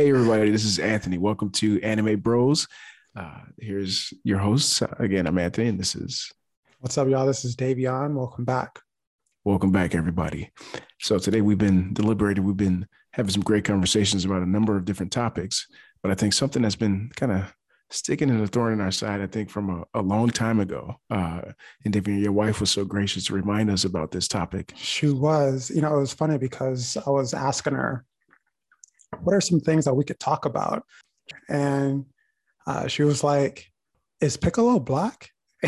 Hey, everybody, this is Anthony. Welcome to Anime Bros. Uh, here's your host. Again, I'm Anthony, and this is. What's up, y'all? This is Davion. Welcome back. Welcome back, everybody. So, today we've been deliberating, we've been having some great conversations about a number of different topics. But I think something that's been kind of sticking in a thorn in our side, I think, from a, a long time ago. Uh, and Davion, your wife was so gracious to remind us about this topic. She was. You know, it was funny because I was asking her, what are some things that we could talk about? And uh, she was like, is Piccolo black?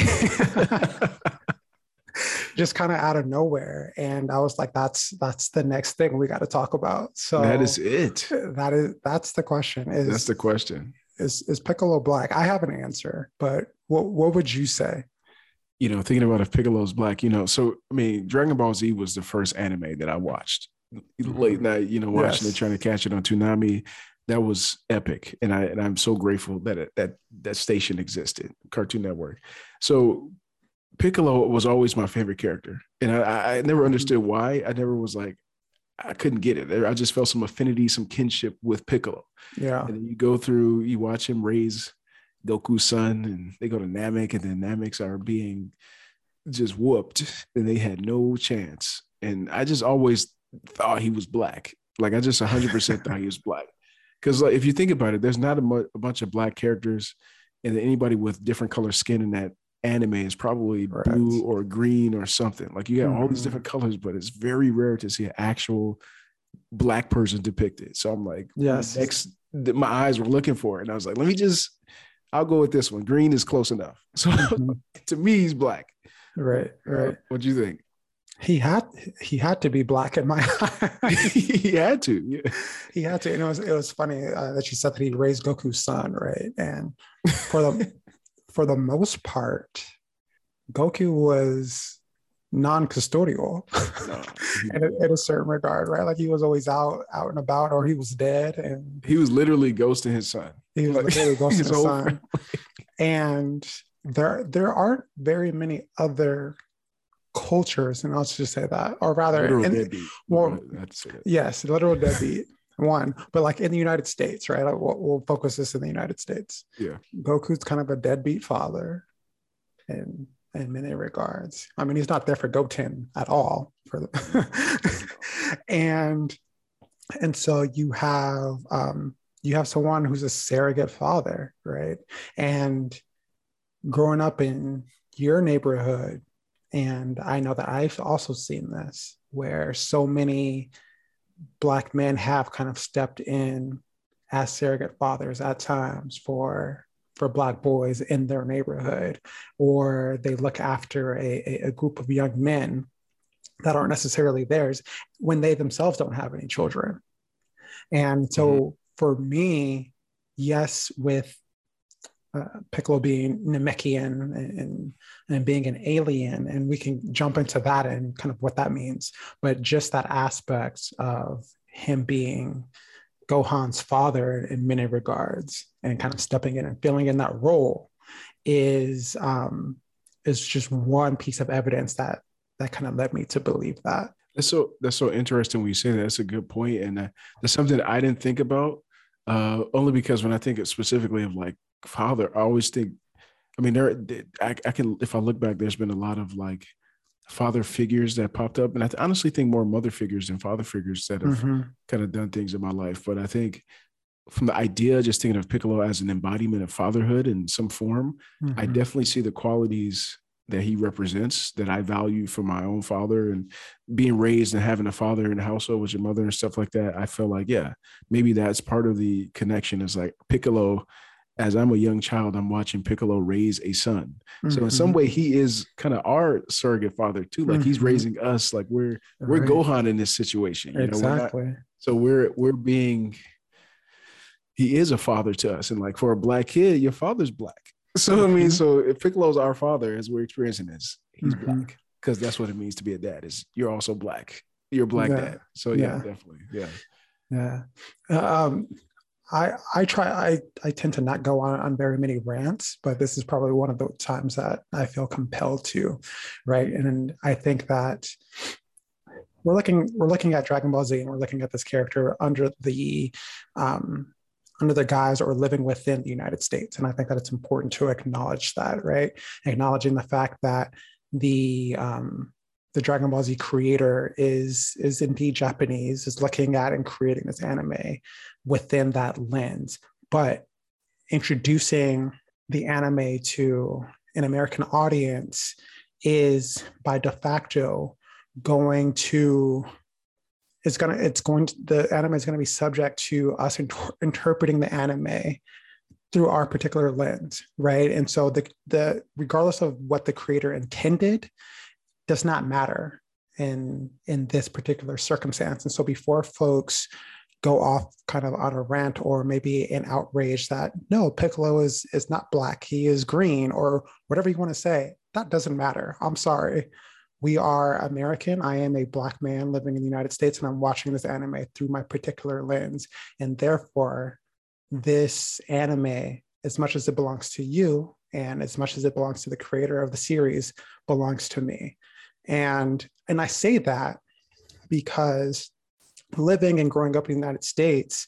just kind of out of nowhere. And i was like that's that's the next thing we got to talk about. So that is it. that is that's the question. Is that's the question. is is piccolo black? I have an answer but what what would you say? You know thinking about if piccolo's black you know so i mean dragon ball z was the first anime that i watched late night, you know, watching yes. it, trying to catch it on Toonami. That was epic, and I and I'm so grateful that it, that that station existed, Cartoon Network. So Piccolo was always my favorite character, and I, I never mm-hmm. understood why. I never was like, I couldn't get it. I just felt some affinity, some kinship with Piccolo. Yeah. And then you go through, you watch him raise Goku's son, and they go to Namek, and then Nameks are being just whooped, and they had no chance. And I just always thought he was black. Like I just 100% thought he was black. Because like, if you think about it, there's not a, mu- a, bunch of black characters, and anybody with different color skin in that anime is probably right. blue or green or something. Like you got mm-hmm. all these mm-hmm. different colors, but it's very rare to see an actual black person depicted. So I'm like, yes, next, my eyes were looking for it, and I was like, let me just, I'll go with this one. Green is close enough. So mm-hmm. to me, he's black. Right, right. Uh, what do you think? He had he had to be black in my eyes. he had to. Yeah. He had to. And it was it was funny uh, that you said that he raised Goku's son, right? And for the for the most part, Goku was non-custodial no, in, a, in, a, certain regard, right? Like he was always out out and about, or he was dead, and he was literally ghosting his son. He was literally ghosting his son. and there there aren't very many other cultures, and I'll just say that, or rather, literal in, deadbeat. Well, yes, literal deadbeat. one, but like in the United States, right? We'll, we'll, focus this in the United States. Yeah, Goku's kind of a deadbeat father, in in many regards. I mean, he's not there for Goten at all. For the and and so you have um, you have someone who's a surrogate father, right? And growing up in your neighborhood, and I know that I've also seen this where so many Black men have kind of stepped in as surrogate fathers at times for for black boys in their neighborhood or they look after a, a, group of young men that aren't necessarily theirs when they themselves don't have any children and so mm-hmm. for me yes with uh, Piccolo being Namekian and, and being an alien, and we can jump into that and kind of what that means. But just that aspect of him being Gohan's father in many regards, and kind of stepping in and filling in that role, is um, is just one piece of evidence that that kind of led me to believe that. That's so that's so interesting when you say that. That's a good point, and uh, that's something I didn't think about. Uh, only because when I think it specifically of like father, I always think, I mean, there, I, I can, if I look back, there's been a lot of like father figures that popped up. And I honestly think more mother figures than father figures that have mm-hmm. kind of done things in my life. But I think from the idea, just thinking of Piccolo as an embodiment of fatherhood in some form, mm-hmm. I definitely see the qualities that he represents that I value for my own father and being raised and having a father in the household with your mother and stuff like that. I feel like, yeah, maybe that's part of the connection is like Piccolo as I'm a young child, I'm watching Piccolo raise a son. Mm-hmm. So in some mm-hmm. way, he is kind of our surrogate father too. Like mm-hmm. he's raising us. Like we're we're right. Gohan in this situation. You exactly. Know, not, so we're we're being. He is a father to us, and like for a black kid, your father's black. So I mean, mm-hmm. so if Piccolo's our father, as we're experiencing this, he's mm-hmm. black because that's what it means to be a dad. Is you're also black. You're black yeah. dad. So yeah, yeah, definitely, yeah. Yeah. Um, I I try I I tend to not go on on very many rants, but this is probably one of the times that I feel compelled to, right? And I think that we're looking we're looking at Dragon Ball Z and we're looking at this character under the um, under the guise or living within the United States. And I think that it's important to acknowledge that, right? Acknowledging the fact that the um, the Dragon Ball Z creator is is indeed Japanese, is looking at and creating this anime within that lens, but introducing the anime to an American audience is by de facto going to it's gonna it's going to, the anime is going to be subject to us inter- interpreting the anime through our particular lens right? And so the the regardless of what the creator intended does not matter in in this particular circumstance. And so before folks go off kind of on a rant or maybe an outrage that no piccolo is is not black he is green or whatever you want to say that doesn't matter i'm sorry we are American. I am a Black man living in the United States, and I'm watching this anime through my particular lens. And therefore, this anime, as much as it belongs to you and as much as it belongs to the creator of the series, belongs to me. And, and I say that because living and growing up in the United States,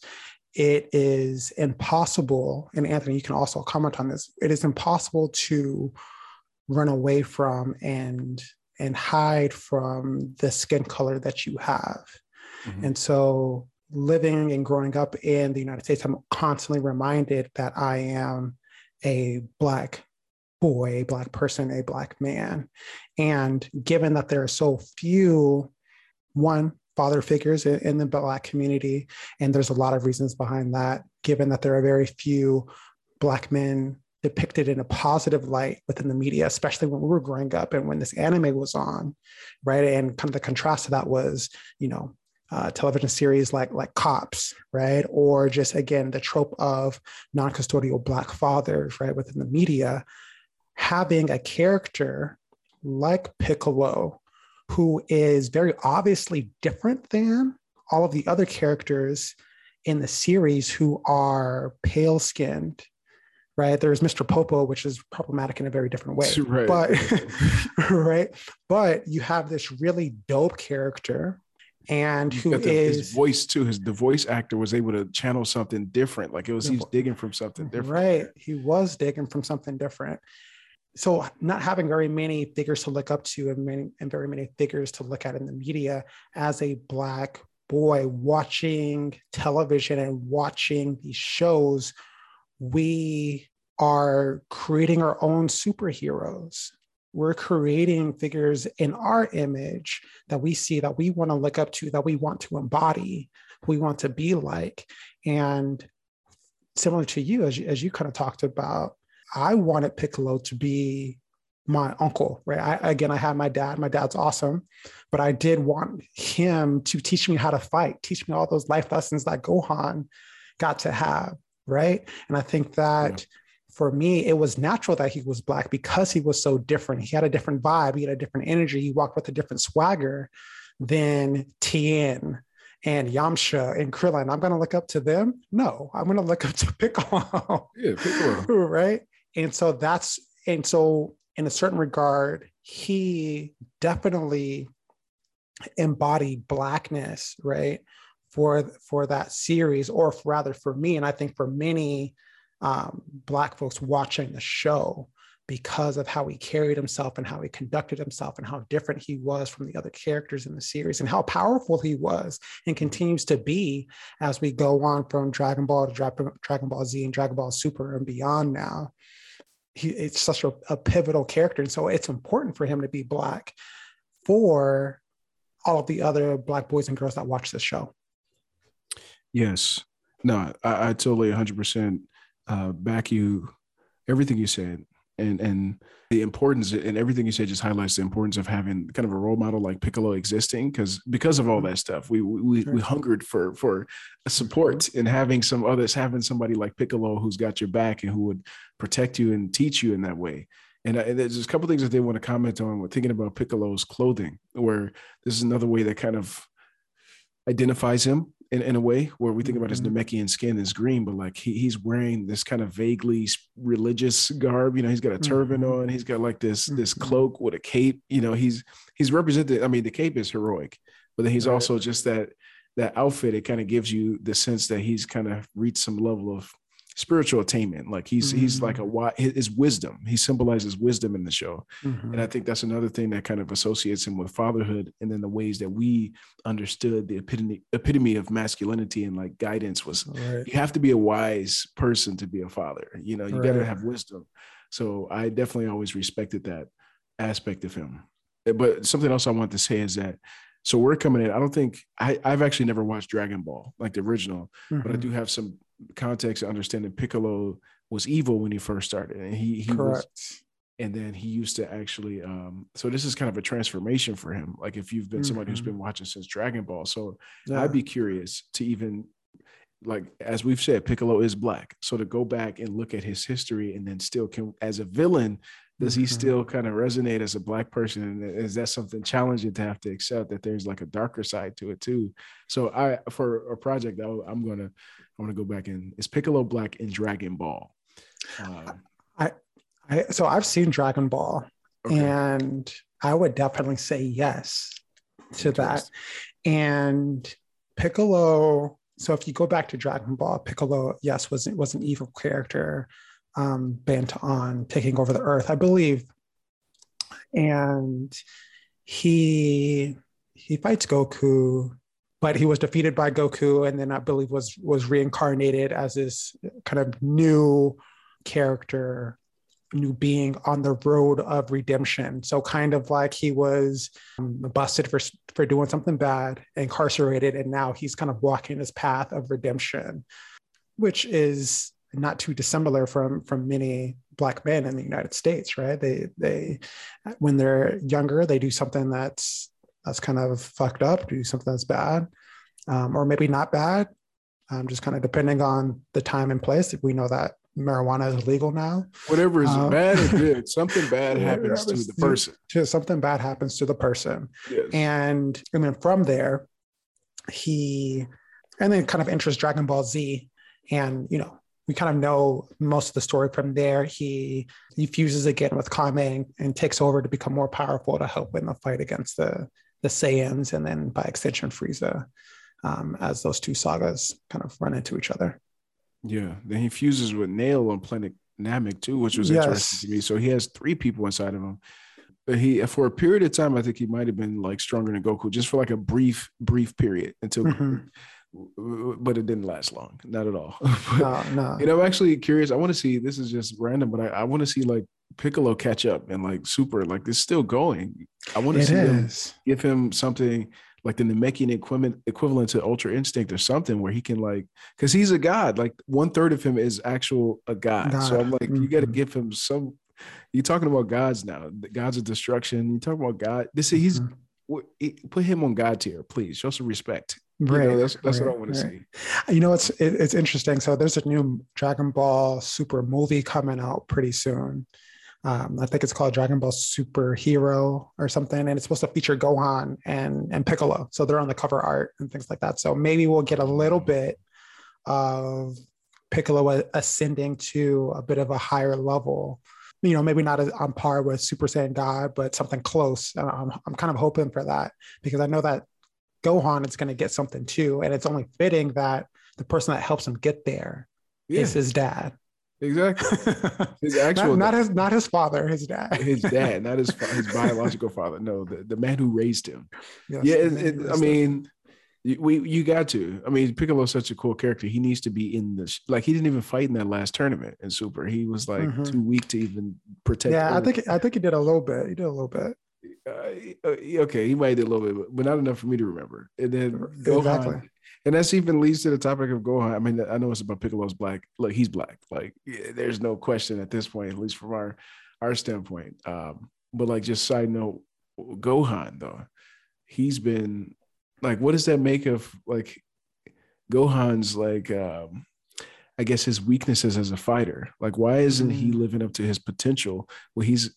it is impossible, and Anthony, you can also comment on this, it is impossible to run away from and and hide from the skin color that you have. Mm-hmm. And so, living and growing up in the United States, I'm constantly reminded that I am a Black boy, a Black person, a Black man. And given that there are so few, one, father figures in, the Black community, and there's a lot of reasons behind that, given that there are very few Black men depicted in a positive light within the media, especially when we were growing up and when this anime was on, right? And kind of the contrast to that was, you know, uh, television series like like Cops, right? Or just again the trope of non-custodial black fathers, right, within the media, having a character like Piccolo, who is very obviously different than all of the other characters in the series who are pale skinned right? There's Mr. Popo, which is problematic in a very different way. Right. But right. But you have this really dope character and who the, is his voice too. His the voice actor was able to channel something different. Like it was he was digging from something different. Right. He was digging from something different. So not having very many figures to look up to and many and very many figures to look at in the media as a black boy watching television and watching these shows we are creating our own superheroes. We're creating figures in our image that we see that we want to look up to, that we want to embody, we want to be like. And similar to you, as you, as you kind of talked about, I wanted Piccolo to be my uncle, right? I, again, I had my dad. My dad's awesome, but I did want him to teach me how to fight, teach me all those life lessons that Gohan got to have right? And I think that yeah. for me, it was natural that he was black because he was so different. He had a different vibe, he had a different energy, he walked with a different swagger than Tien and Yamcha and Krillin. I'm going to look up to them. No, I'm going to look up to Piccolo. Yeah, Piccolo. right. And so that's, and so in a certain regard, he definitely embodied blackness, right? for for that series, or rather for me, and I think for many um, Black folks watching the show because of how he carried himself and how he conducted himself and how different he was from the other characters in the series and how powerful he was and continues to be as we go on from Dragon Ball to Dragon Ball Z and Dragon Ball Super and beyond now. He, it's such a, a pivotal character. And so it's important for him to be Black for all of the other Black boys and girls that watch this show. Yes. No, I, I totally 100% uh, back you, everything you said. And, and the importance and everything you said just highlights the importance of having kind of a role model like Piccolo existing because because of all mm-hmm. that stuff we we, sure. we hungered for for support and having some others having somebody like Piccolo who's got your back and who would protect you and teach you in that way and, uh, and there's a couple things that they want to comment on when thinking about Piccolo's clothing where this is another way that kind of identifies him in, in a way where we think about his mm-hmm. Namekian skin is green, but like he, he's wearing this kind of vaguely religious garb. You know, he's got a turban mm-hmm. on. He's got like this this mm-hmm. cloak with a cape. You know, he's he's represented. I mean, the cape is heroic, but then he's Right. also just that that outfit. It kind of gives you the sense that he's kind of reached some level of spiritual attainment. Like he's he's like a Mm. wi- his wisdom. He symbolizes wisdom in the show. Mhm. And I think that's another thing that kind of associates him with fatherhood and then the ways that we understood the epitome, epitome of masculinity and like guidance was Right. you have to be a wise person to be a father. You know, you got to have wisdom. So I definitely always respected that aspect of him. But something else I want to say is that so we're coming in. I don't think I, I've actually never watched Dragon Ball, like the original, but I Mhm. do have some context to understand that Piccolo was evil when he first started. And he he was Correct. and then he used to actually um so this is kind of a transformation for him like if you've been somebody who's been watching since dragon ball so Yeah. i'd be curious to even like as we've said piccolo is black so to go back and look at his history and then still can as a villain does he Mhm. still kind of resonate as a black person and is that something challenging to have to accept that there's like a darker side to it too so i for a project I'll- i'm gonna i'm gonna go back in. is piccolo black in dragon ball um, I, so I've seen Dragon Ball, okay. and I would definitely say yes to that. And Piccolo. So if you go back to Dragon Ball, Piccolo, yes, was was an evil character, um, bent on taking over the Earth, I believe. And he he fights Goku, but he was defeated by Goku, and then I believe was was reincarnated as this kind of new character new being on the road of redemption. So kind of like he was um, busted for for doing something bad, incarcerated, and now he's kind of walking this path of redemption, which is not too dissimilar from from many black men in the United States, right? They they when they're younger, they do something that's that's kind of fucked up, do something that's bad, um, or maybe not bad, um, just kind of depending on the time and place. If We know that marijuana is legal now. whatever is Um, bad or good, something bad happens to the to- person. Just something bad happens to the person. Yes. And and then from there, he and then kind of enters Dragon Ball Z. And you know, we kind of know most of the story from there. He he fuses again with Kami and, and takes over to become more powerful to help in the fight against the the Saiyans and then by extension Frieza. Um, as those two sagas kind of run into each other. yeah. Then he fuses with Nail on Planet Namek too, which was Yes. interesting to me. So he has three people inside of him. But he for a period of time, I think he might have been like stronger than Goku, just for like a brief, brief period until Mhm. but it didn't last long. Not at all. But, No, no. And I'm actually curious. I want to see. This is just random, but I, I want to see like Piccolo catch up and like Super. Like it's still going. I want to see them is. give him something like the Namekian equivalent equivalent to Ultra Instinct or something where he can like because he's a god. Like one third of him is actual a god. So I'm like, you got to mm-hmm. give him some. You're talking about gods now. The gods of destruction. You talking about God. This is he's mm-hmm. put him on God tier, please. Show some respect. You know, Right. that's that's what I want to right. see. You know, it's it, it's interesting. So there's a new Dragon Ball Super movie coming out pretty soon. Um, I think it's called Dragon Ball Super Hero or something, and it's supposed to feature Gohan and and Piccolo. So they're on the cover art and things like that. So maybe we'll get a little bit of Piccolo ascending to a bit of a higher level. You know, maybe not as on par with Super Saiyan God, but something close. And I'm I'm kind of hoping for that because I know that Gohan is going to get something too, and it's only fitting that the person that helps him get there is Yeah, his dad. Exactly. His actual not, not his not his father, his dad. his dad, not his his biological father. No, the, the man who raised him. Yes, yeah, the it, man it, I him. mean, you- we you got to. I mean, Piccolo's such a cool character. He needs to be in this. Like, he didn't even fight in that last tournament in Super. He was like Mhm. too weak to even protect. yeah, I think I think he did a little bit. He did a little bit. Uh, okay, he might do a little bit, but not enough for me to remember. And then Gohan, Exactly. And that's even leads to the topic of Gohan. I mean, I know it's about Piccolo's black. Look, he's black. Like yeah, there's no question at this point, at least from our our standpoint. Um, but like just side note, Gohan though, he's been like, what does that make of like Gohan's like um I guess his weaknesses as a fighter. Like, why isn't he Mm. living up to his potential? Well, he's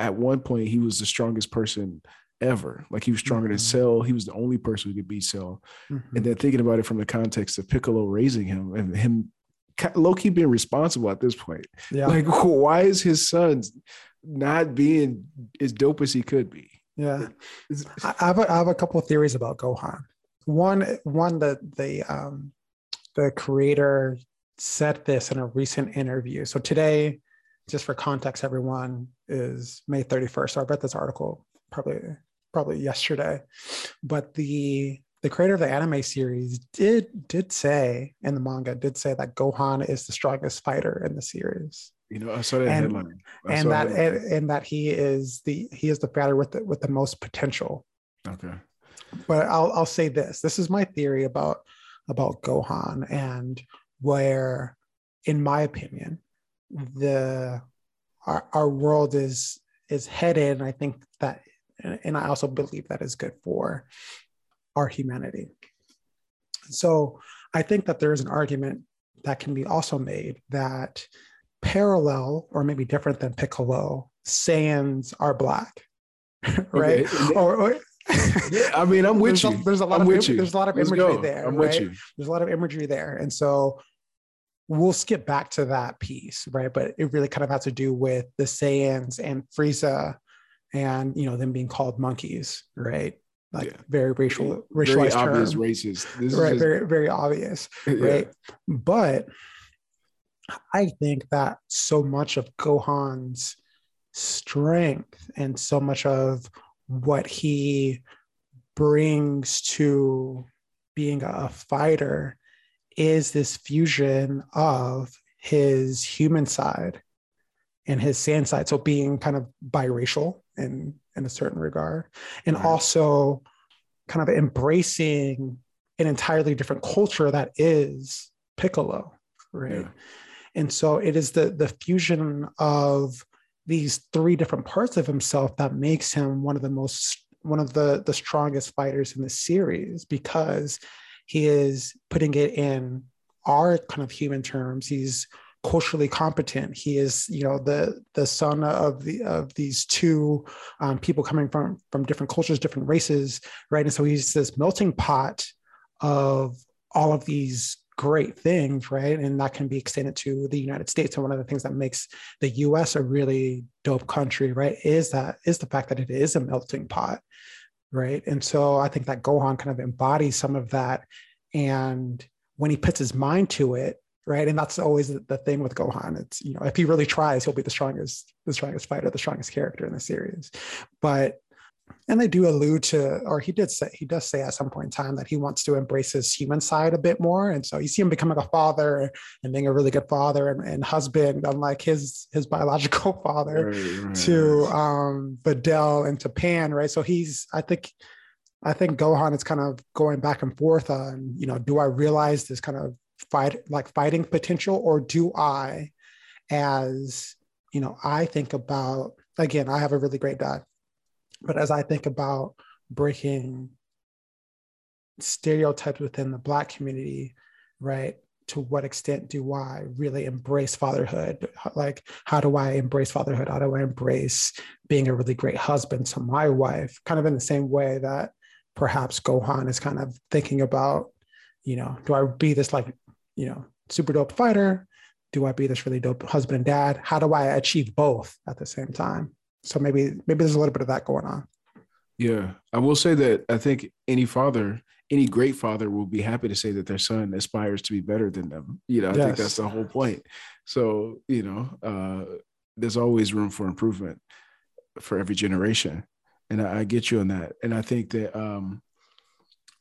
at one point he was the strongest person ever. Like he was stronger than Mhm. Cell. He was the only person who could beat Cell. Mhm. And then thinking about it from the context of Piccolo raising him and him low key being responsible at this point. Yeah, Like, why is his son not being as dope as he could be? Yeah, I have a, I have a couple of theories about Gohan. One one that the um, the creator said this in a recent interview. So today, just for context, everyone is May 31st. So I read this article probably probably yesterday, but the the creator of the anime series did did say in the manga did say that Gohan is the strongest fighter in the series. You know, I saw that and, headline. I and that, and, and, that he is the he is the fighter with the with the most potential. Okay. But I'll I'll say this. This is my theory about about Gohan and where, in my opinion, the our, our world is is headed. And I think that and I also believe that is good for our humanity. So I think that there is an argument that can be also made that parallel or maybe different than Piccolo, Saiyans are black, right? Okay. or, or yeah, I mean, I'm with there's you. A, there's a lot I'm of Im- there's a lot of Let's imagery go. there. I'm right? with you. There's a lot of imagery there, and so we'll skip back to that piece, right? But it really kind of has to do with the Saiyans and Frieza, and you know them being called monkeys, right? like yeah. very racial racialized very obvious term. racist this right just... very very obvious yeah. right but i think that so much of gohan's strength and so much of what he brings to being a fighter is this fusion of his human side and his Saiyan side so being kind of biracial and in a certain regard, and right. also kind of embracing an entirely different culture that is Piccolo, right? Yeah. And so it is the the fusion of these three different parts of himself that makes him one of the most one of the the strongest fighters in the series because he is putting it in our kind of human terms. He's culturally competent. He is, you know, the the son of the of these two um, people coming from from different cultures, different races, right? And so he's this melting pot of all of these great things, right? And that can be extended to the United States. And one of the things that makes the U.S. a really dope country, right, is that is the fact that it is a melting pot, right? And so I think that Gohan kind of embodies some of that, and when he puts his mind to it right? And that's always the thing with Gohan. It's you know if he really tries, he'll be the strongest, the strongest fighter, the strongest character in the series. But and they do allude to, or he did say he does say at some point in time that he wants to embrace his human side a bit more, and so you see him becoming a father and being a really good father and, and husband, unlike his his biological father right, right. to um Videl and to Pan, right? So he's I think. I think Gohan is kind of going back and forth on, you know, do I realize this kind of fight like fighting potential or do i as you know i think about again i have a really great dad but as i think about breaking stereotypes within the black community right to what extent do i really embrace fatherhood? Like how do i embrace fatherhood? How do i embrace being a really great husband to my wife? Kind of in the same way that perhaps gohan is kind of thinking about you know do i be this like you know, super dope fighter? Do I be this really dope husband and dad? How do I achieve both at the same time? So maybe maybe there's a little bit of that going on. Yeah, I will say that I think any father, any great father, will be happy to say that their son aspires to be better than them. You know, I yes. think that's the whole point. So you know, uh, there's always room for improvement for every generation, and I, I get you on that. And I think that um,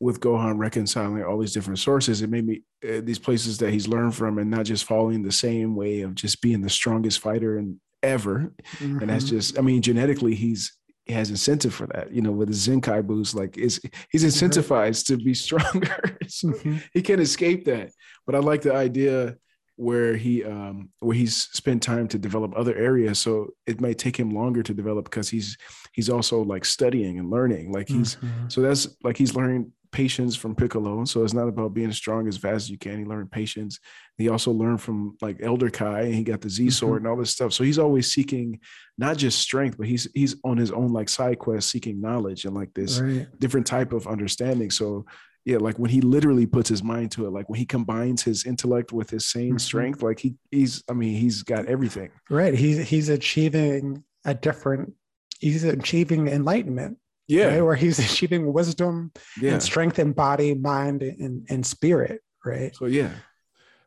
with Gohan reconciling all these different sources, it made me uh, these places that he's learned from, and not just following the same way of just being the strongest fighter and ever. Mm-hmm. And that's just, I mean, genetically, he's he has incentive for that. You know, with the Zenkai boost, like is he's incentivized to be stronger. so mm-hmm. He can't escape that. But I like the idea where he um where he's spent time to develop other areas so it might take him longer to develop because he's he's also like studying and learning like he's mm-hmm. so that's like he's learning patience from Piccolo. So it's not about being strong as fast as you can. He learned patience. He also learned from like Elder Kai and he got the Z sword mm-hmm. and all this stuff. So he's always seeking not just strength, but he's he's on his own like side quest seeking knowledge and like this right. different type of understanding. So yeah, like when he literally puts his mind to it, like when he combines his intellect with his Saiyan mm-hmm. strength, like he he's I mean, he's got everything. Right. He's he's achieving a different he's achieving enlightenment Yeah. right? where he's achieving wisdom Yeah. and strength in body, mind, and, and spirit, right? So yeah.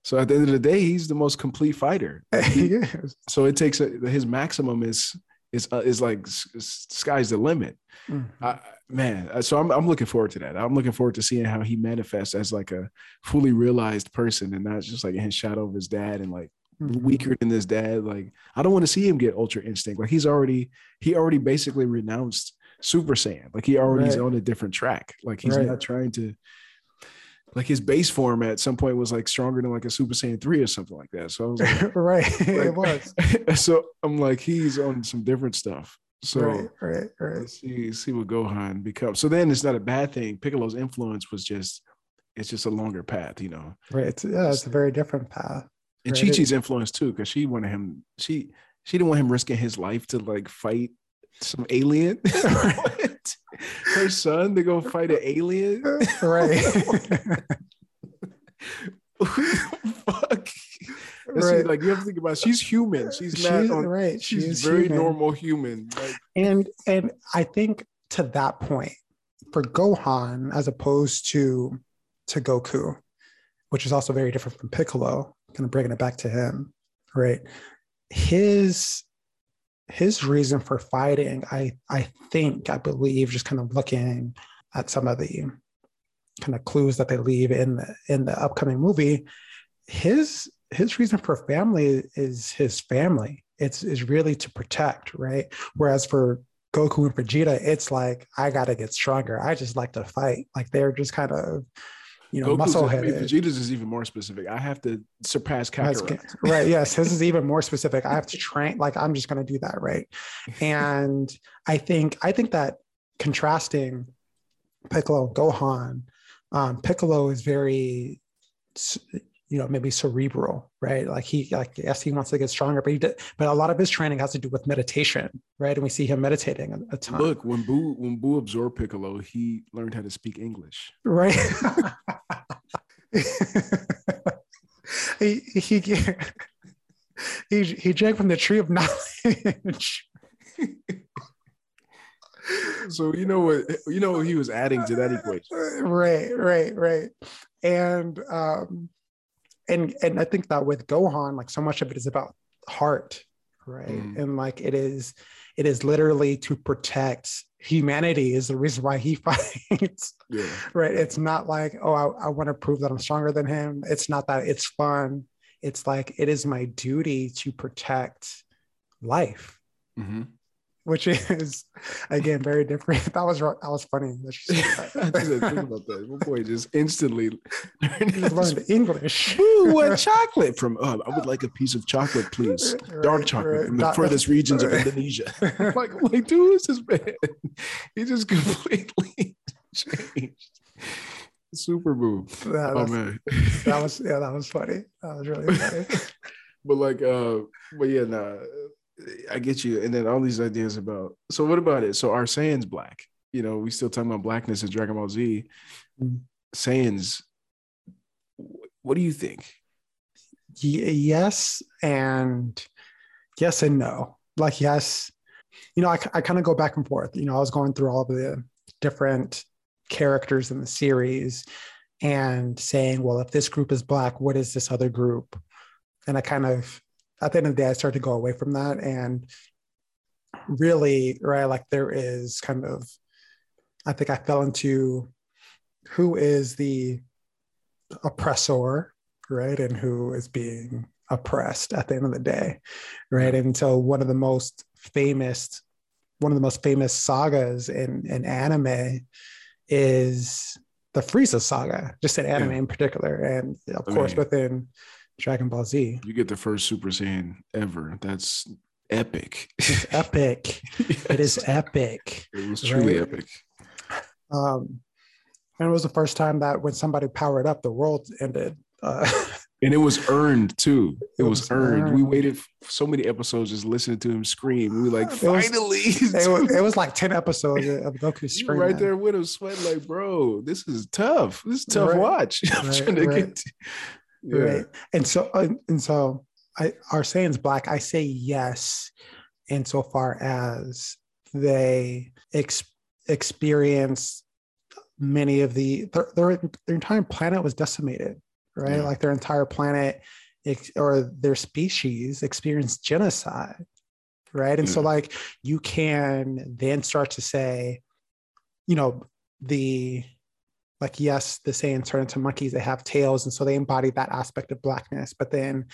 So at the end of the day, he's the most complete fighter. he is. So it takes a, his maximum is is uh, is like sky's the limit. Mhm. I, man, uh, so I'm I'm looking forward to that. I'm looking forward to seeing how he manifests as like a fully realized person and not just like in shadow of his dad and like Mhm. weaker than his dad. Like I don't want to see him get ultra instinct. Like he's already he already basically renounced Super Saiyan. Like he already is Right. on a different track. Like he's Right. not trying to like his base form at some point was like stronger than like a Super Saiyan 3 or something like that. So I was like, right. it was. so I'm like, he's on some different stuff. So right, right, right. let's see, see what Gohan becomes. So then it's not a bad thing. Piccolo's influence was just it's just a longer path, you know. Right. It's, yeah, it's a very different path. And Right. Chi Chi's influence too, because she wanted him, she she didn't want him risking his life to like fight some alien. Her son to go fight an alien. right. Fuck. Right. like you have to think about it, she's human. She's not She's- on right. she's She very human. normal human. Like And and I think to that point, for Gohan, as opposed to to Goku, which is also very different from Piccolo, kind of bringing it back to him, right? His his reason for fighting, I I think, I believe, just kind of looking at some of the kind of clues that they leave in the in the upcoming movie, his his reason for family is his family. It's is really to protect, right? Whereas for Goku and Vegeta, it's like I gotta get stronger. I just like to fight. Like they're just kind of, you know, Goku's muscle headed. Vegeta's is even more specific. I have to surpass Kakarot. right. Yes. His is even more specific. I have to train, like I'm just gonna do that, right? And I think I think that contrasting Piccolo and Gohan, um, Piccolo is very you know maybe cerebral right? Like he like yes he wants to get stronger but he did, but a lot of his training has to do with meditation right? And we see him meditating a, a ton. Look, when Boo when Boo absorbed Piccolo, he learned how to speak English. right. He he he he drank from the tree of knowledge. So you know what you know what he was adding to that equation. right right right. And um and and i think that with gohan like so much of it is about heart right? Mm. and like it is it is literally to protect humanity is the reason why he fights Yeah. right? It's not like oh i, I want to prove that i'm stronger than him. It's not that. It's fun. It's like it is my duty to protect life. Hmm which is again very different that was that was funny that I didn't think about that. My boy just instantly learned just learned English. Ooh, what chocolate from? Uh, I would like a piece of chocolate, please. Dark chocolate right. from the furthest regions of. Indonesia. like, like, dude, who's this man? He just completely changed. Super move. Yeah, Oh man. that was yeah, that was funny. That was really funny. but like, uh, but yeah, nah, I get you. And then all these ideas about. So what about it? So our Saiyan's black. You know, we still talking about blackness in Dragon Ball Z. Mhm. Saiyans. What do you think? Ye- yes and yes and no. Like yes, you know, I, I kind of go back and forth. You know, I was going through all of the different characters in the series and saying, well, if this group is black, what is this other group? And I kind of, at the end of the day, I started to go away from that. And really, right, like there is kind of, I think I fell into who is the oppressor, right, and who is being oppressed at the end of the day, right? And so one of the most famous, one of the most famous sagas in, in anime is the Frieza saga, just in anime Yeah. in particular, and of I course mean- within Dragon Ball Z. You get the first Super Saiyan ever. That's epic. It's epic. It is epic. It was truly right? epic. Um, and it was the first time that when somebody powered up, the world ended. Uh, And it was earned too. It, It was, was earned. We waited so many episodes just listening to him scream. We were like, It was- finally. it, was, it was like 10 episodes of Goku screaming. right there with him, sweating like, bro, this is tough. This is tough Right. watch. I'm Right, trying to right. get. Yeah. Right. And so, and so I, our Saiyan's black. I say yes insofar as they, ex, experienced many of the their, their, their entire planet was decimated, right? Yeah. Like their entire planet or their species experienced genocide, right? And so like you can then start to say, you know, the like yes, the Saiyans turn into monkeys, they have tails, and so they embody that aspect of blackness, but then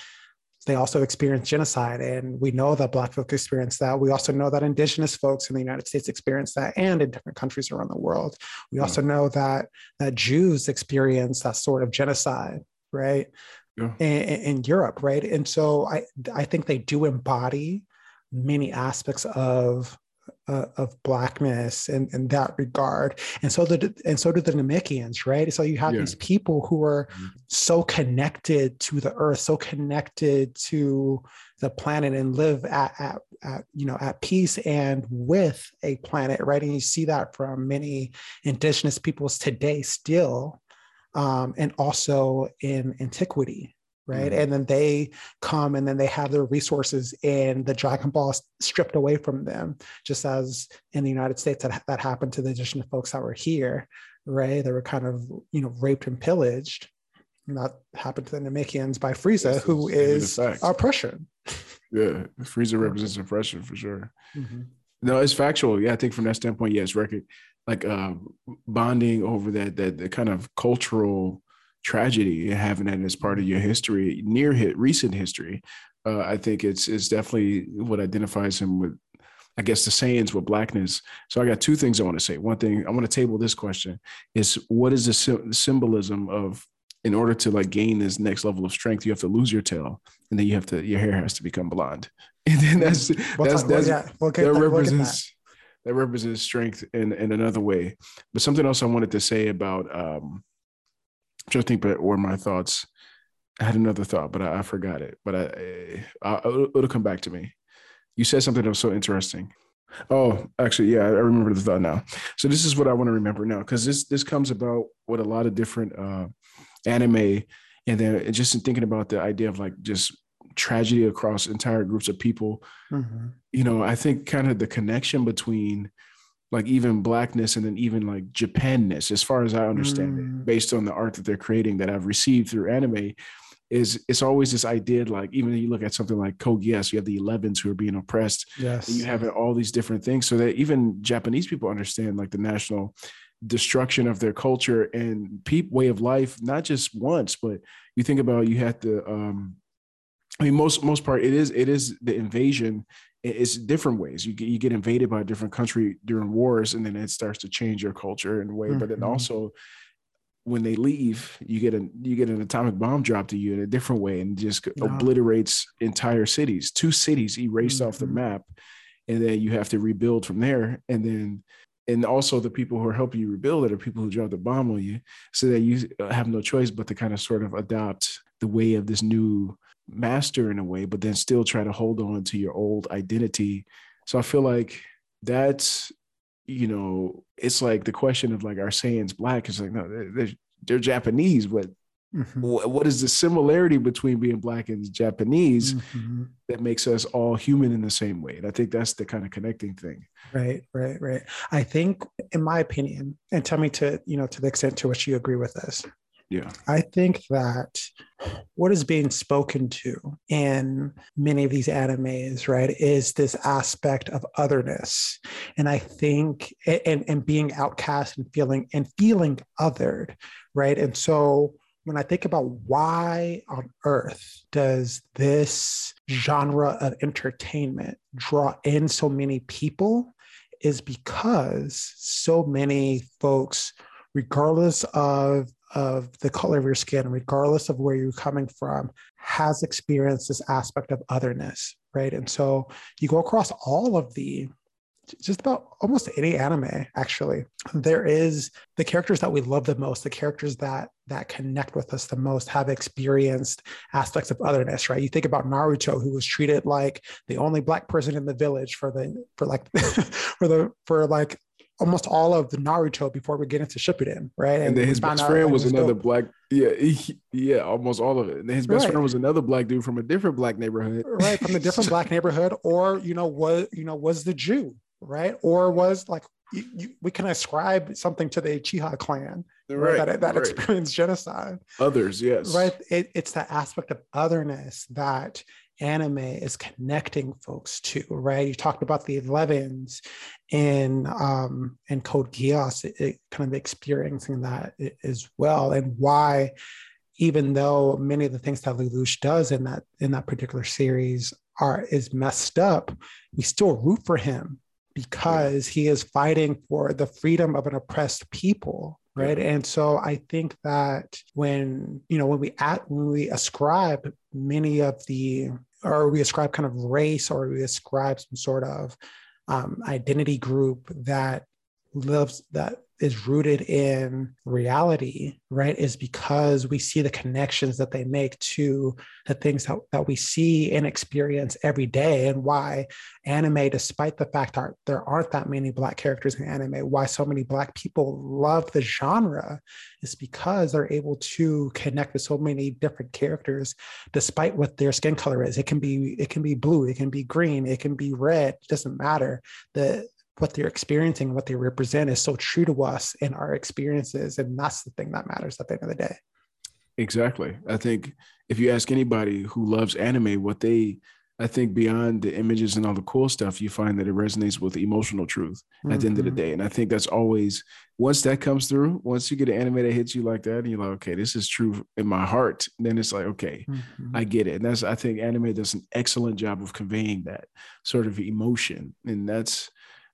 they also experience genocide and we know that black folks experience that we also know that indigenous folks in the united states experience that and in different countries around the world we yeah. also know that that jews experience that sort of genocide right yeah. in, in europe right and so i i think they do embody many aspects of uh, of blackness in, in that regard and so the and so do the Namekians right so you have yeah. these people who are mm-hmm. so connected to the earth so connected to the planet and live at, at, at you know at peace and with a planet right and you see that from many indigenous peoples today still um, and also in antiquity right? Mm-hmm. And then they come and then they have their resources and the Dragon Ball stripped away from them, just as in the United States that, that happened to the addition of folks that were here, right? They were kind of, you know, raped and pillaged. And that happened to the Namekians by Frieza, yes, who is oppression. Yeah, Frieza represents oppression for sure. Mm-hmm. No, it's factual. Yeah, I think from that standpoint, yes, record like uh, bonding over that that the kind of cultural tragedy and having that as part of your history, near hit recent history. Uh, I think it's it's definitely what identifies him with, I guess, the Saiyans with blackness. So I got two things I want to say. One thing I want to table this question is what is the symbolism of in order to like gain this next level of strength, you have to lose your tail, and then you have to your hair has to become blonde, and then that's we'll that's, that's we'll we'll that, that represents that. that represents strength in in another way. But something else I wanted to say about um, trying to think but were my thoughts. I had another thought, but I, I forgot it. But I, I, it'll come back to me. You said something that was so interesting. Oh, actually, yeah, I remember the thought now. So this is what I want to remember now, because this this comes about with a lot of different uh, anime, and then just in thinking about the idea of like just tragedy across entire groups of people. Mm-hmm. You know, I think kind of the connection between like even blackness and then even like Japanness, as far as I understand mm. it, based on the art that they're creating that I've received through anime, is it's always this idea like even you look at something like Code Geass, you have the 11s who are being oppressed. Yes. you have all these different things. So that even Japanese people understand like the national destruction of their culture and peep way of life, not just once, but you think about you had to um I mean, most most part, it is it is the invasion it's different ways. You get you get invaded by a different country during wars, and then it starts to change your culture in a way. Mm-hmm. But then mm-hmm. also, when they leave, you get a you get an atomic bomb dropped to you in a different way, and just obliterates entire cities. Two cities erased mm-hmm. off the mm-hmm. map, and then you have to rebuild from there. And then, and also the people who are helping you rebuild it are people who drop the bomb on you, so that you have no choice but to kind of sort of adopt the way of this new master in a way, but then still try to hold on to your old identity. So I feel like that's, you know, it's like the question of like, are Saiyans black? It's like, no, they're, they're Japanese, but mm-hmm. what is the similarity between being black and Japanese mm-hmm. that makes us all human in the same way? And I think that's the kind of connecting thing. Right, right, right. I think, in my opinion, and tell me to, you know, to the extent to which you agree with this, yeah. I think that what is being spoken to in many of these animes, right, is this aspect of otherness. And I think and, and being outcast and feeling and feeling othered, right? And so when I think about why on earth does this genre of entertainment draw in so many people is because so many folks regardless of of the color of your skin, regardless of where you're coming from, has experienced this aspect of otherness, right? And so you go across all of the just about almost any anime actually there is the characters that we love the most the characters that that connect with us the most have experienced aspects of otherness right you think about naruto who was treated like the only black person in the village for the for like for the for like almost all of the Naruto before we get into Shippuden, right? And, and then his best friend was, another dope. black, yeah, he, yeah, almost all of it. And his best right. friend was another black dude from a different black neighborhood, right? From a different black neighborhood, or you know, was you know was the Jew, right? Or was like you, you, we can ascribe something to the Uchiha clan right, that, that right. experienced genocide. Others, yes. Right. It, it's that aspect of otherness that anime is connecting folks to, right? You talked about the 11s in um in Code Geass, it, it kind of experiencing that as well, and why even though many of the things that Lelouch does in that in that particular series are is messed up, we still root for him because he is fighting for the freedom of an oppressed people right yeah. and so i think that when you know when we at when we ascribe many of the or we ascribe kind of race or we ascribe some sort of um, identity group that lives that is rooted in reality, right, is because we see the connections that they make to the things that, that we see and experience every day, and why anime, despite the fact that there aren't that many Black characters in anime, why so many Black people love the genre is because they're able to connect with so many different characters, despite what their skin color is. It can be it can be blue, it can be green, it can be red. It doesn't matter. The what they're experiencing, what they represent is so true to us and our experiences. And that's the thing that matters at the end of the day. Exactly. I think if you ask anybody who loves anime, what they, I think beyond the images and all the cool stuff, you find that it resonates with emotional truth at mm-hmm. the end of the mm-hmm. day. And I think that's always, once that comes through, once you get an anime that hits you like that, and you're like, okay, this is true in my heart, then it's like, okay, mm-hmm. I get it. And that's, I think anime does an excellent job of conveying that sort of emotion. And that's,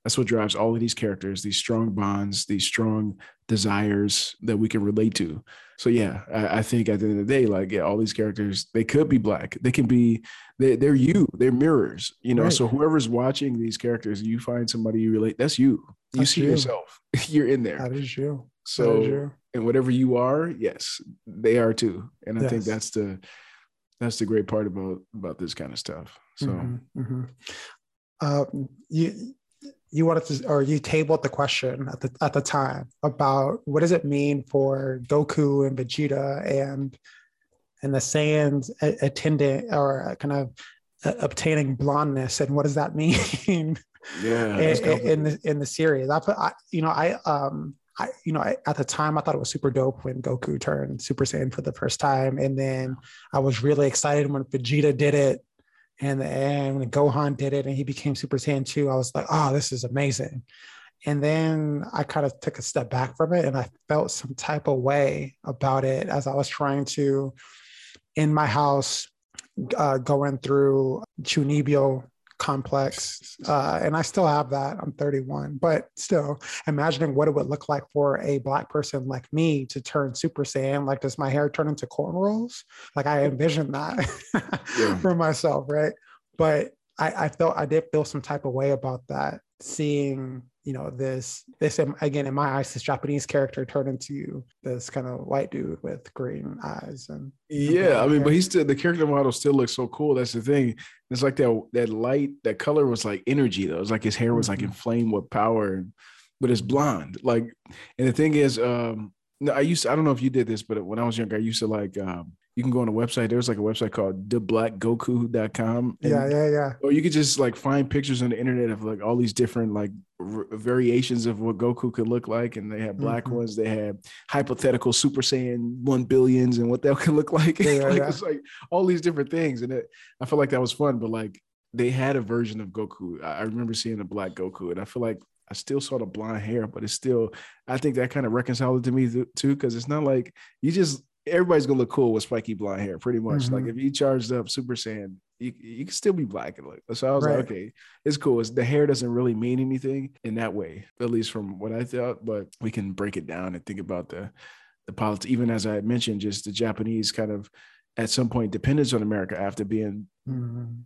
that's what drives all of these characters these strong bonds these strong desires that we can relate to so yeah I, I, think at the end of the day like yeah all these characters they could be black they can be they, they're you they're mirrors you know right. so whoever's watching these characters you find somebody you relate that's you you that's see you. yourself you're in there that is you so is you. and whatever you are yes they are too and i yes. think that's the that's the great part about about this kind of stuff so mm-hmm, mm-hmm. Um, you you wanted to or you tabled the question at the at the time about what does it mean for Goku and Vegeta and and the Saiyans attending or kind of uh, obtaining blondness and what does that mean? Yeah, in, in, the in the series, I put I, you know I um I you know I, at the time I thought it was super dope when Goku turned Super Saiyan for the first time, and then I was really excited when Vegeta did it and and when Gohan did it and he became Super Saiyan 2, I was like, oh, this is amazing. And then I kind of took a step back from it and I felt some type of way about it as I was trying to, in my house, uh, going through Chuunibyou complex. Uh, and I still have that. I'm 31, but still imagining what it would look like for a Black person like me to turn Super Saiyan. Like, does my hair turn into cornrows? Like, I envision that yeah. for myself, right? But I, I felt I did feel some type of way about that, seeing you know this this again in my eyes this japanese character turned into this kind of white dude with green eyes and yeah i mean but he's still the character model still looks so cool that's the thing it's like that that light that color was like energy though it's like his hair was mm-hmm. like inflamed with power but it's blonde like and the thing is um no, I used to, I don't know if you did this, but when I was younger, I used to like um, you can go on a website. There was like a website called theblackgoku.com. And, yeah, yeah, yeah. Or you could just like find pictures on the internet of like all these different like r- variations of what Goku could look like. And they had black mm-hmm. ones, they had hypothetical Super Saiyan 1 billions and what that could look like. Yeah, like yeah. it's like all these different things. And it, I feel like that was fun, but like they had a version of Goku. I remember seeing a black Goku, and I feel like I still saw the blonde hair, but it's still, I think that kind of reconciled it to me too, because it's not like you just everybody's gonna look cool with spiky blonde hair, pretty much. Mm-hmm. Like if you charged up Super Saiyan, you, you can still be black and look. So I was right. like, okay, it's cool. It's, the hair doesn't really mean anything in that way, at least from what I thought. But we can break it down and think about the the politics. Even as I mentioned, just the Japanese kind of at some point dependence on America after being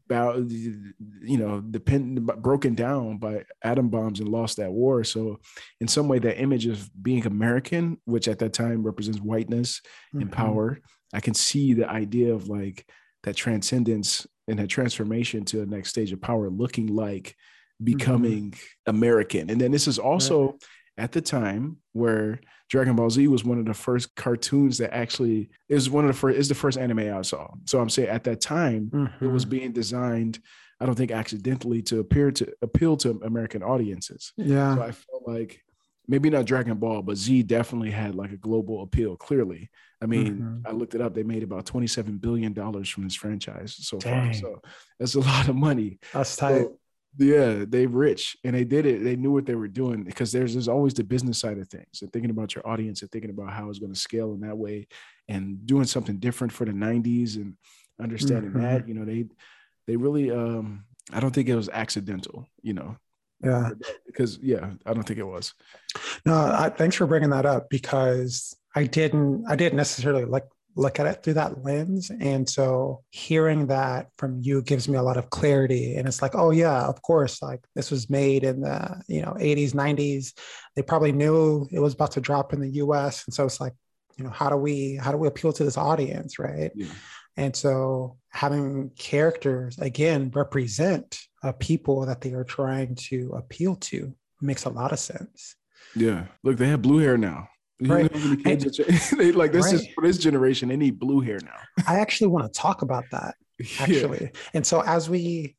about you know depend broken down by atom bombs and lost that war. So in some way, that image of being American, which at that time represents whiteness mm-hmm. and power, I can see the idea of like that transcendence and that transformation to the next stage of power looking like becoming mm-hmm. American. And then this is also right. At the time where Dragon Ball Z was one of the first cartoons that actually is one of the first is the first anime I saw. So I'm saying at that time mm-hmm. it was mm-hmm. being designed I don't think accidentally to appear to appeal to American audiences. Yeah. So I felt like maybe not Dragon Ball, but Z definitely had like a global appeal. Clearly, I mean, Mhm. I looked it up. They made about twenty seven billion dollars from this franchise so Dang. Far. So that's a lot of money. That's tight. So, yeah, they rich and they did it. They knew what they were doing because there's there's always the business side of things and thinking about your audience and thinking about how it's going to scale in that way and doing something different for the 90s and understanding Mhm. that, you know, they they really um I don't think it was accidental, you know, yeah. because yeah, I don't think it was. No, I, thanks for bringing that up because I didn't I didn't necessarily like look at it through that lens, and so hearing that from you gives me a lot of clarity. And it's like, oh yeah, of course, like this was made in the you know 80s, 90s. They probably knew it was about to drop in the U.S., and so it's like, you know, how do we how do we appeal to this audience, right? Yeah. And so having characters again represent a people that they are trying to appeal to makes a lot of sense. Yeah. Look, they have blue hair now. You Right. know how many kids are- they like this is for this generation, they need blue hair now. I actually want to talk about that Yeah. actually. And so as we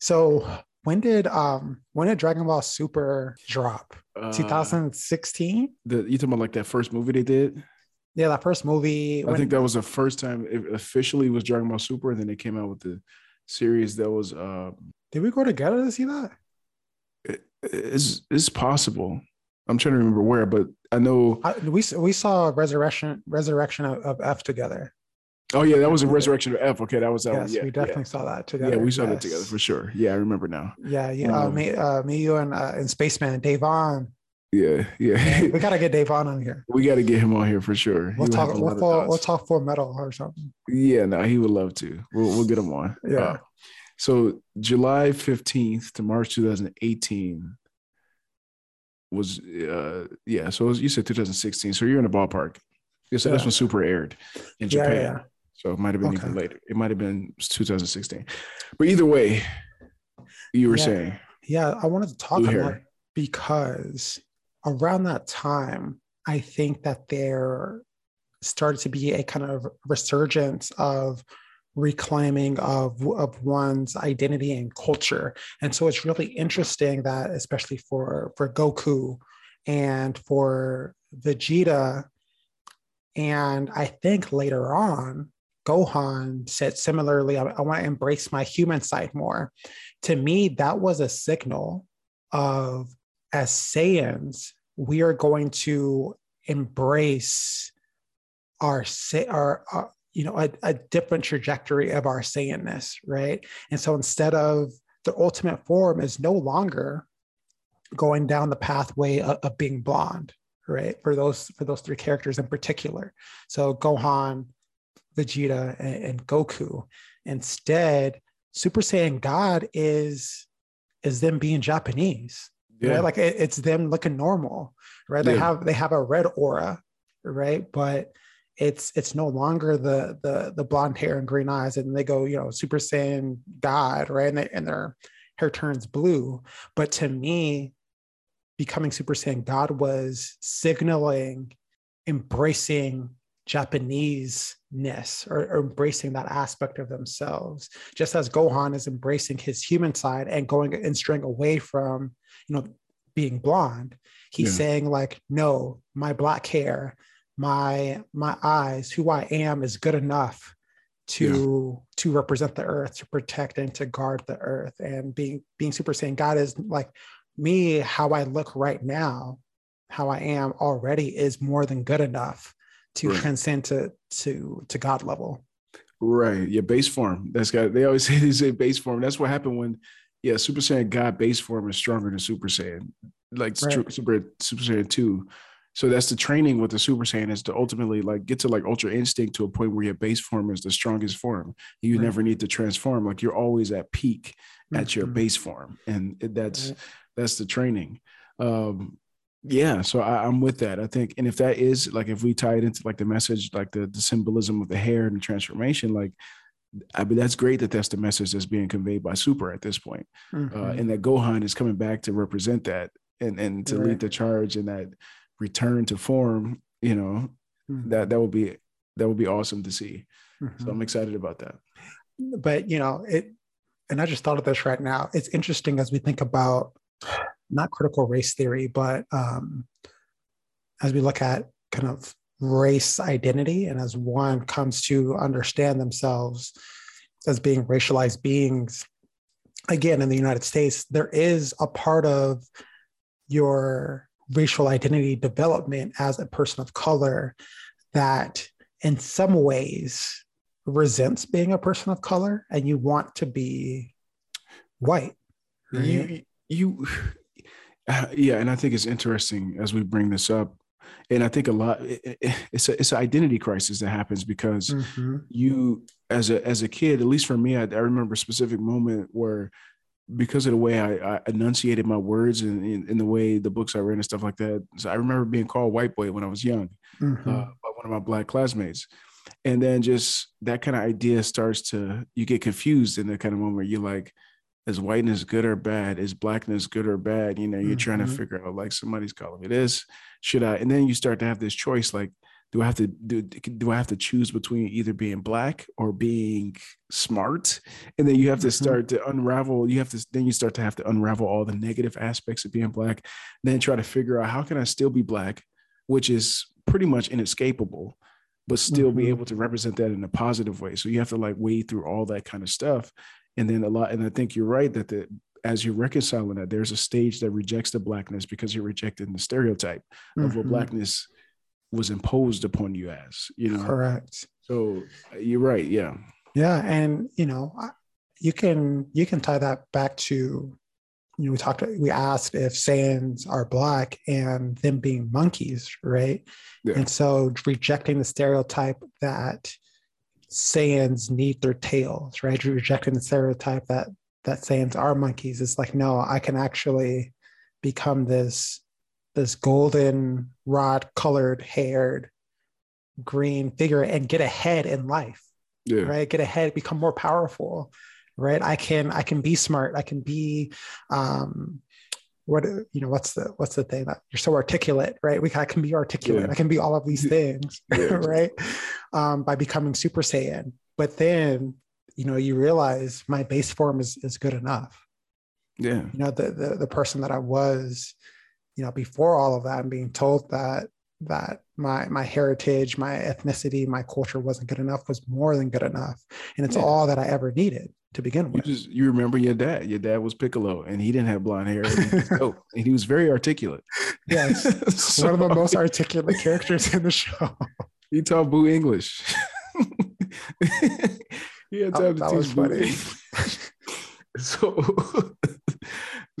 so when did um when did Dragon Ball Super drop? Uh, 2016? the you talking about like that first movie they did? Yeah, that first movie. I when- think that was the first time it officially was Dragon Ball Super, and then they came out with the series that was uh did we go together to see that? it, it's it's possible. I'm trying to remember where, but I know I, we we saw Resurrection Resurrection of, of F together. oh yeah, that was a resurrection of F. Okay, that was that yes, one. Yeah, we definitely saw that together. yeah, we saw that together for sure. Yeah, I remember now. Yeah, yeah. uh, Um, me, uh, me, you, and uh, and Spaceman, Dave on. Yeah, yeah. we gotta get Dave on on here. we got to get him on here for sure. We'll would talk. We'll, we'll talk for metal or something. Yeah, no, he would love to. We'll we'll get him on. Yeah. Uh, so July 15th to March 2018 was uh yeah, so was, you said 2016. So you're in the ballpark. Yeah, so that's Yeah. when Super aired in Japan. yeah. So it might have been even later. It might have been 2016. But either way, you were Yeah. saying Yeah, I wanted to talk hair. because around that time, I think that there started to be a kind of resurgence of reclaiming of, of one's identity and culture. And so it's really interesting that, especially for, for Goku and for Vegeta, and I think later on, Gohan said similarly, I, I want to embrace my human side more to me, that was a signal of as Saiyans, we are going to embrace our our, our you know a, a different trajectory of our Saiyanness, right? And so instead of the ultimate form is no longer going down the pathway of, of being blonde, right? For those for those three characters in particular. So Gohan, Vegeta, and, and Goku. Instead, Super Saiyan God is is them being Japanese, yeah, right? Like it- it's them looking normal, right? They Yeah. have they have a red aura, right? But it's it's no longer the the the blonde hair and green eyes, and they go you know Super Saiyan God, right? And they, and their hair turns blue. But to me, becoming Super Saiyan God was signaling embracing Japanese-ness or, or embracing that aspect of themselves, just as Gohan is embracing his human side and going and straying away from, you know, being blonde. He's Yeah. saying like, no, my black hair, my my eyes, who I am is good enough to to represent the earth, to protect and to guard the earth. And being being Super Saiyan God is like me, how I look right now, how I am already is more than good enough to Right. transcend to to to God level. right. Yeah, base form. That's got they always say they say base form. That's what happened when yeah, Super Saiyan God base form is stronger than Super Saiyan. Like Right. Super Super Super Saiyan 2. So that's the training with the Super Saiyan is to ultimately like get to like ultra instinct to a point where your base form is the strongest form. You Right. never need to transform. Like you're always at peak at your Mhm. base form. And that's Right. that's the training. Um yeah, so I, I'm with that. I think, and if that is like if we tie it into like the message, like the, the symbolism of the hair and the transformation, like I mean that's great that that's the message that's being conveyed by Super at this point, uh, Mhm. and that Gohan is coming back to represent that and and to Right. lead the charge and that return to form. You know Mhm. that that would be that would be awesome to see. So Mhm. I'm excited about that. but you know it and I just thought of this right now. It's interesting as we think about not critical race theory, but um, as we look at kind of race identity and as one comes to understand themselves as being racialized beings, again, in the United States, there is a part of your racial identity development as a person of color that in some ways resents being a person of color and you want to be white. Right? You, you, uh, yeah, and I think it's interesting as we bring this up, and I think a lot it, it, it's a it's an identity crisis that happens because mm-hmm. you as a as a kid, at least for me, I, I, remember a specific moment where because of the way I, I enunciated my words and in, the way the books I read and stuff like that. So I remember being called white boy when I was young mm-hmm. uh, by one of my black classmates and then just that kind of idea starts to you get confused in the kind of moment where you're like is whiteness good or bad is blackness good or bad you know you're mm-hmm. trying to mm-hmm. figure out like somebody's calling me this should i and then you start to have this choice like do i have to do do i have to choose between either being black or being smart and then you have to mm-hmm. start to unravel you have to then you start to have to unravel all the negative aspects of being black then try to figure out how can i still be black which is pretty much inescapable but still mm-hmm. be able to represent that in a positive way. So you have to like wade through all that kind of stuff. And then a lot, and I think you're right that the as you're reconciling that, there's a stage that rejects the blackness because you're rejecting the stereotype mm-hmm. of what mm-hmm. blackness was imposed upon you as, you know. Correct. So you're right. Yeah. Yeah. And you know, you can you can tie that back to you know, we talked, we asked if Saiyans are black and them being monkeys, right? Yeah. And so rejecting the stereotype that Saiyans need their tails, right? Rejecting the stereotype that that Saiyans are monkeys. It's like, no, I can actually become this this golden rod colored haired green figure and get ahead in life. Yeah. Right. Get ahead, become more powerful right i can i can be smart i can be um what you know what's the what's the thing that you're so articulate right we I can be articulate yeah. i can be all of these things yeah. right um by becoming super saiyan but then you know you realize my base form is is good enough yeah you know the the, the person that i was you know before all of that and being told that that my my heritage my ethnicity my culture wasn't good enough was more than good enough and it's yeah. all that i ever needed to begin with. You just you remember your dad. Your dad was Piccolo, and he didn't have blonde hair. And he was, and he was very articulate. Yes, so, one of the most articulate characters in the show. He taught Boo English. he had time oh, to teach funny. so,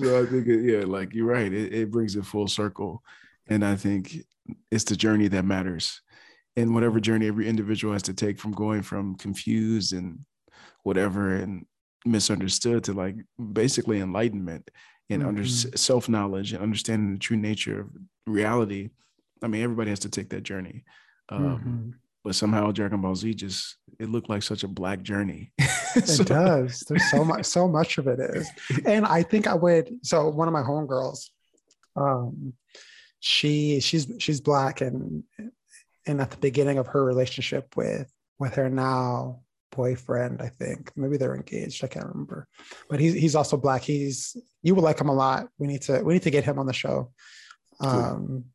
so I think yeah, like you're right. It, it brings it full circle, and I think it's the journey that matters and whatever journey every individual has to take from going from confused and whatever and misunderstood to like basically enlightenment and mm-hmm. under self knowledge and understanding the true nature of reality. I mean, everybody has to take that journey. Um, mm-hmm. But somehow Dragon Ball Z just it looked like such a black journey. so. It does. There's so much, so much of it is. And I think I would. So one of my homegirls, um, she she's she's black and and at the beginning of her relationship with with her now boyfriend, I think. Maybe they're engaged. I can't remember. But he's he's also black. He's you would like him a lot. We need to we need to get him on the show. Um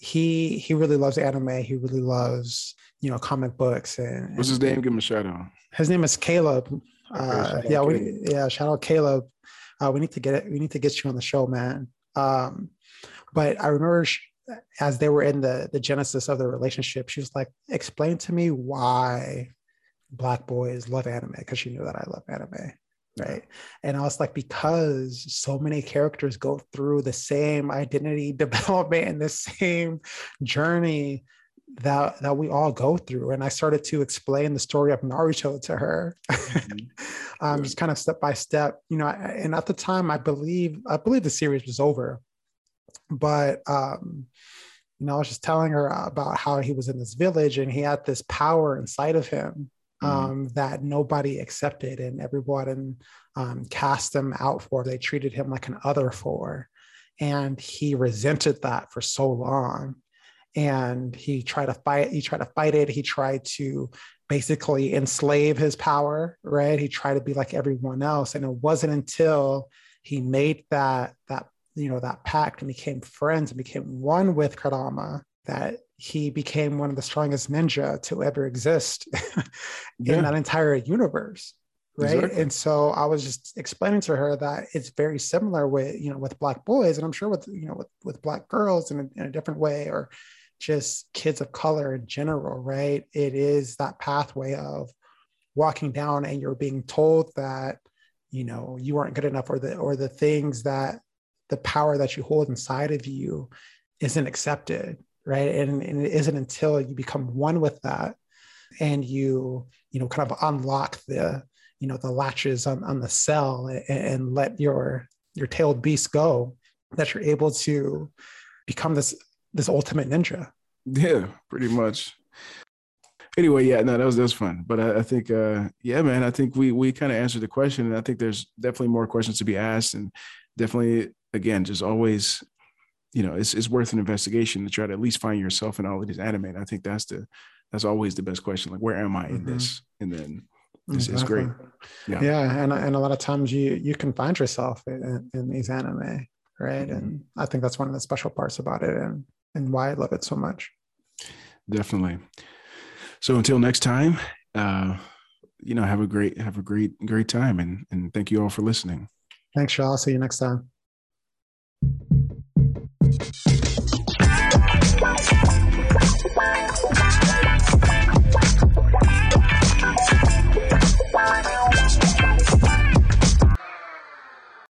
he he really loves anime. He really loves, you know, comic books and what's his name? Give him a shout out. His name is Caleb. Uh, yeah, we yeah, shout out Caleb. Uh, we need to get it. We need to get you on the show, man. Um, but I remember she, as they were in the the genesis of the relationship, she was like, "Explain to me why black boys love anime because she knew that I love anime. Right. And I was like, because so many characters go through the same identity development and the same journey that that we all go through. And I started to explain the story of Naruto to her, mm-hmm. um, yeah. just kind of step by step, you know. And at the time, I believe I believe the series was over, but um, you know, I was just telling her about how he was in this village and he had this power inside of him Mm-hmm. um, mm that nobody accepted and everyone um, cast him out for. They treated him like an other for. And he resented that for so long. And he tried to fight, he tried to fight it. He tried to basically enslave his power, right? He tried to be like everyone else. And it wasn't until he made that that you know that pact and became friends and became one with Kurama that he became one of the strongest ninja to ever exist in yeah. that entire universe right exactly. and so i was just explaining to her that it's very similar with you know with black boys and i'm sure with you know with, with black girls in a, in a different way or just kids of color in general right? It is that pathway of walking down and you're being told that you know you aren't good enough or the or the things that the power that you hold inside of you isn't accepted right? And, and it isn't until you become one with that and you you know kind of unlock the you know the latches on, on the cell and, and let your your tailed beast go that you're able to become this this ultimate ninja yeah pretty much anyway yeah no that was that was fun but i, I think uh yeah man i think we we kind of answered the question and i think there's definitely more questions to be asked and definitely again just always you know it's, it's worth an investigation to try to at least find yourself in all of these anime and i think that's the that's always the best question like where am i in mm-hmm. this and then it's, exactly. it's great. Yeah. Yeah. And, and a lot of times you, you can find yourself in, in these anime. Right. Mm-hmm. And I think that's one of the special parts about it and, and why I love it so much. Definitely. So until next time, uh, you know, have a great, have a great, great time. And, and thank you all for listening. Thanks, Shaw. I'll See you next time.